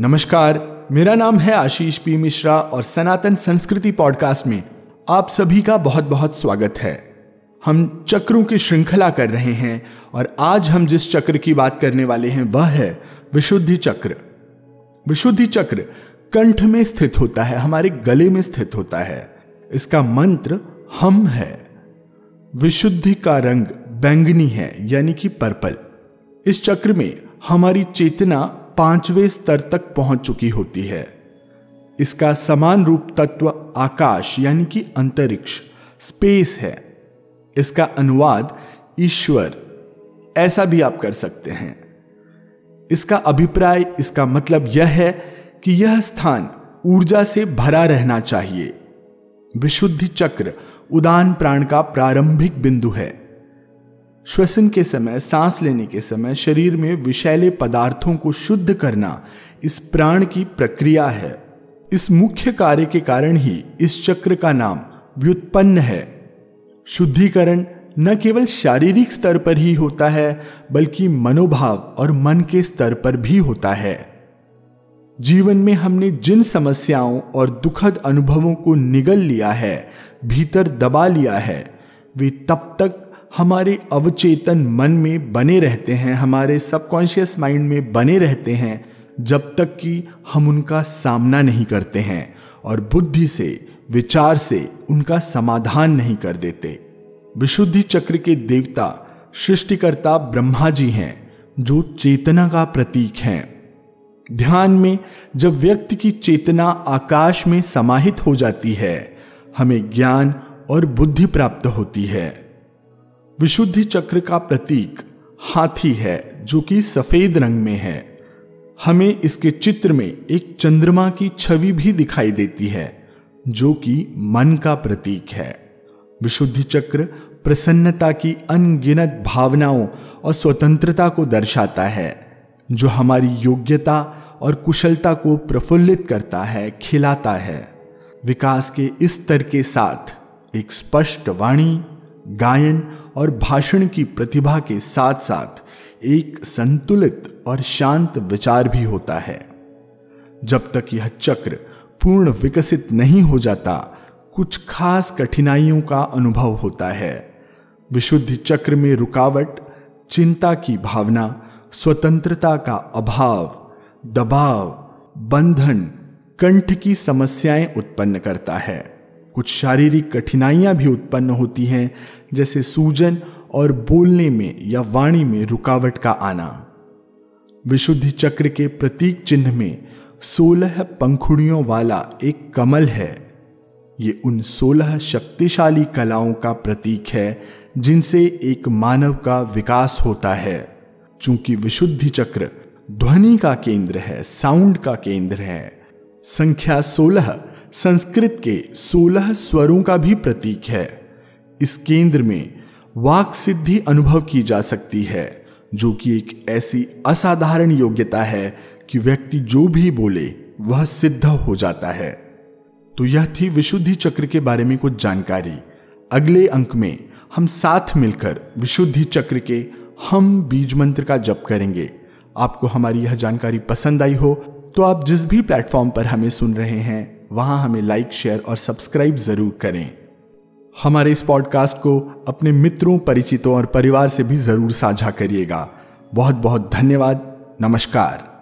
नमस्कार, मेरा नाम है आशीष पी मिश्रा और सनातन संस्कृति पॉडकास्ट में आप सभी का बहुत बहुत स्वागत है। हम चक्रों की श्रृंखला कर रहे हैं और आज हम जिस चक्र की बात करने वाले हैं वह है विशुद्धि चक्र। विशुद्धि चक्र कंठ में स्थित होता है, हमारे गले में स्थित होता है। इसका मंत्र हम है। विशुद्धि का रंग बैंगनी है, यानी कि पर्पल। इस चक्र में हमारी चेतना पाँचवें स्तर तक पहुँच चुकी होती है। इसका समान रूप तत्व आकाश, यानी कि अंतरिक्ष, स्पेस है। इसका अनुवाद ईश्वर, ऐसा भी आप कर सकते हैं। इसका अभिप्राय, इसका मतलब यह है कि यह स्थान ऊर्जा से भरा रहना चाहिए। विशुद्धि चक्र, उदान प्राण का प्रारंभिक बिंदु है। श्वसन के समय, सांस लेने के समय शरीर में विषैले पदार्थों को शुद्ध करना इस प्राण की प्रक्रिया है। इस मुख्य कार्य के कारण ही इस चक्र का नाम व्युत्पन्न है। शुद्धिकरण न केवल शारीरिक स्तर पर ही होता है, बल्कि मनोभाव और मन के स्तर पर भी होता है। जीवन में हमने जिन समस्याओं और दुखद अनुभवों को निगल लिया है, भीतर दबा लिया है, वे तब तक हमारे अवचेतन मन में बने रहते हैं, हमारे सबकॉन्शियस माइंड में बने रहते हैं, जब तक कि हम उनका सामना नहीं करते हैं और बुद्धि से, विचार से उनका समाधान नहीं कर देते। विशुद्धि चक्र के देवता, सृष्टिकर्ता ब्रह्मा जी हैं, जो चेतना का प्रतीक हैं। ध्यान में, जब व्यक्ति की चेतना आकाश में समाहित हो जाती है, हमें ज्ञान और बुद्धि प्राप्त होती है। विशुद्धि चक्र का प्रतीक हाथी है, जो कि सफ़ेद रंग में है। हमें इसके चित्र में एक चंद्रमा की छवि भी दिखाई देती है, जो कि मन का प्रतीक है। विशुद्धि चक्र प्रसन्नता की अनगिनत भावनाओं और स्वतंत्रता को दर्शाता है, जो हमारी योग्यता और कुशलता को प्रफुल्लित करता है, खिलाता है। विकास के इस स्तर के साथ एक स्पष्ट वाणी गायन और भाषण की प्रतिभा के साथ साथ एक संतुलित और शांत विचार भी होता है। जब तक यह चक्र पूर्ण विकसित नहीं हो जाता, कुछ खास कठिनाइयों का अनुभव होता है। विशुद्धि चक्र में रुकावट, चिंता की भावना, स्वतंत्रता का अभाव, दबाव, बंधन, कंठ की समस्याएँ उत्पन्न करता है। कुछ शारीरिक कठिनाइयाँ भी उत्पन्न होती हैं, जैसे सूजन और बोलने में या वाणी में रुकावट का आना। विशुद्धि चक्र के प्रतीक चिन्ह में सोलह पंखुड़ियों वाला एक कमल है। ये उन सोलह शक्तिशाली कलाओं का प्रतीक है, जिनसे एक मानव का विकास होता है। चूँकि विशुद्धि चक्र ध्वनि का केंद्र है, साउंड का केंद्र है, संख्या सोलह संस्कृत के सोलह स्वरों का भी प्रतीक है। इस केंद्र में वाक सिद्धि अनुभव की जा सकती है, जो कि एक ऐसी असाधारण योग्यता है कि व्यक्ति जो भी बोले, वह सिद्ध हो जाता है। तो यह थी विशुद्धि चक्र के बारे में कुछ जानकारी। अगले अंक में हम साथ मिलकर विशुद्धि चक्र के हम बीज मंत्र का जप करेंगे। आपको हमारी यह जानकारी पसंद आई हो तो आप जिस भी प्लेटफॉर्म पर हमें सुन रहे हैं वहाँ हमें लाइक शेयर और सब्सक्राइब ज़रूर करें। हमारे इस पॉडकास्ट को अपने मित्रों, परिचितों और परिवार से भी ज़रूर साझा करिएगा। बहुत बहुत धन्यवाद। नमस्कार।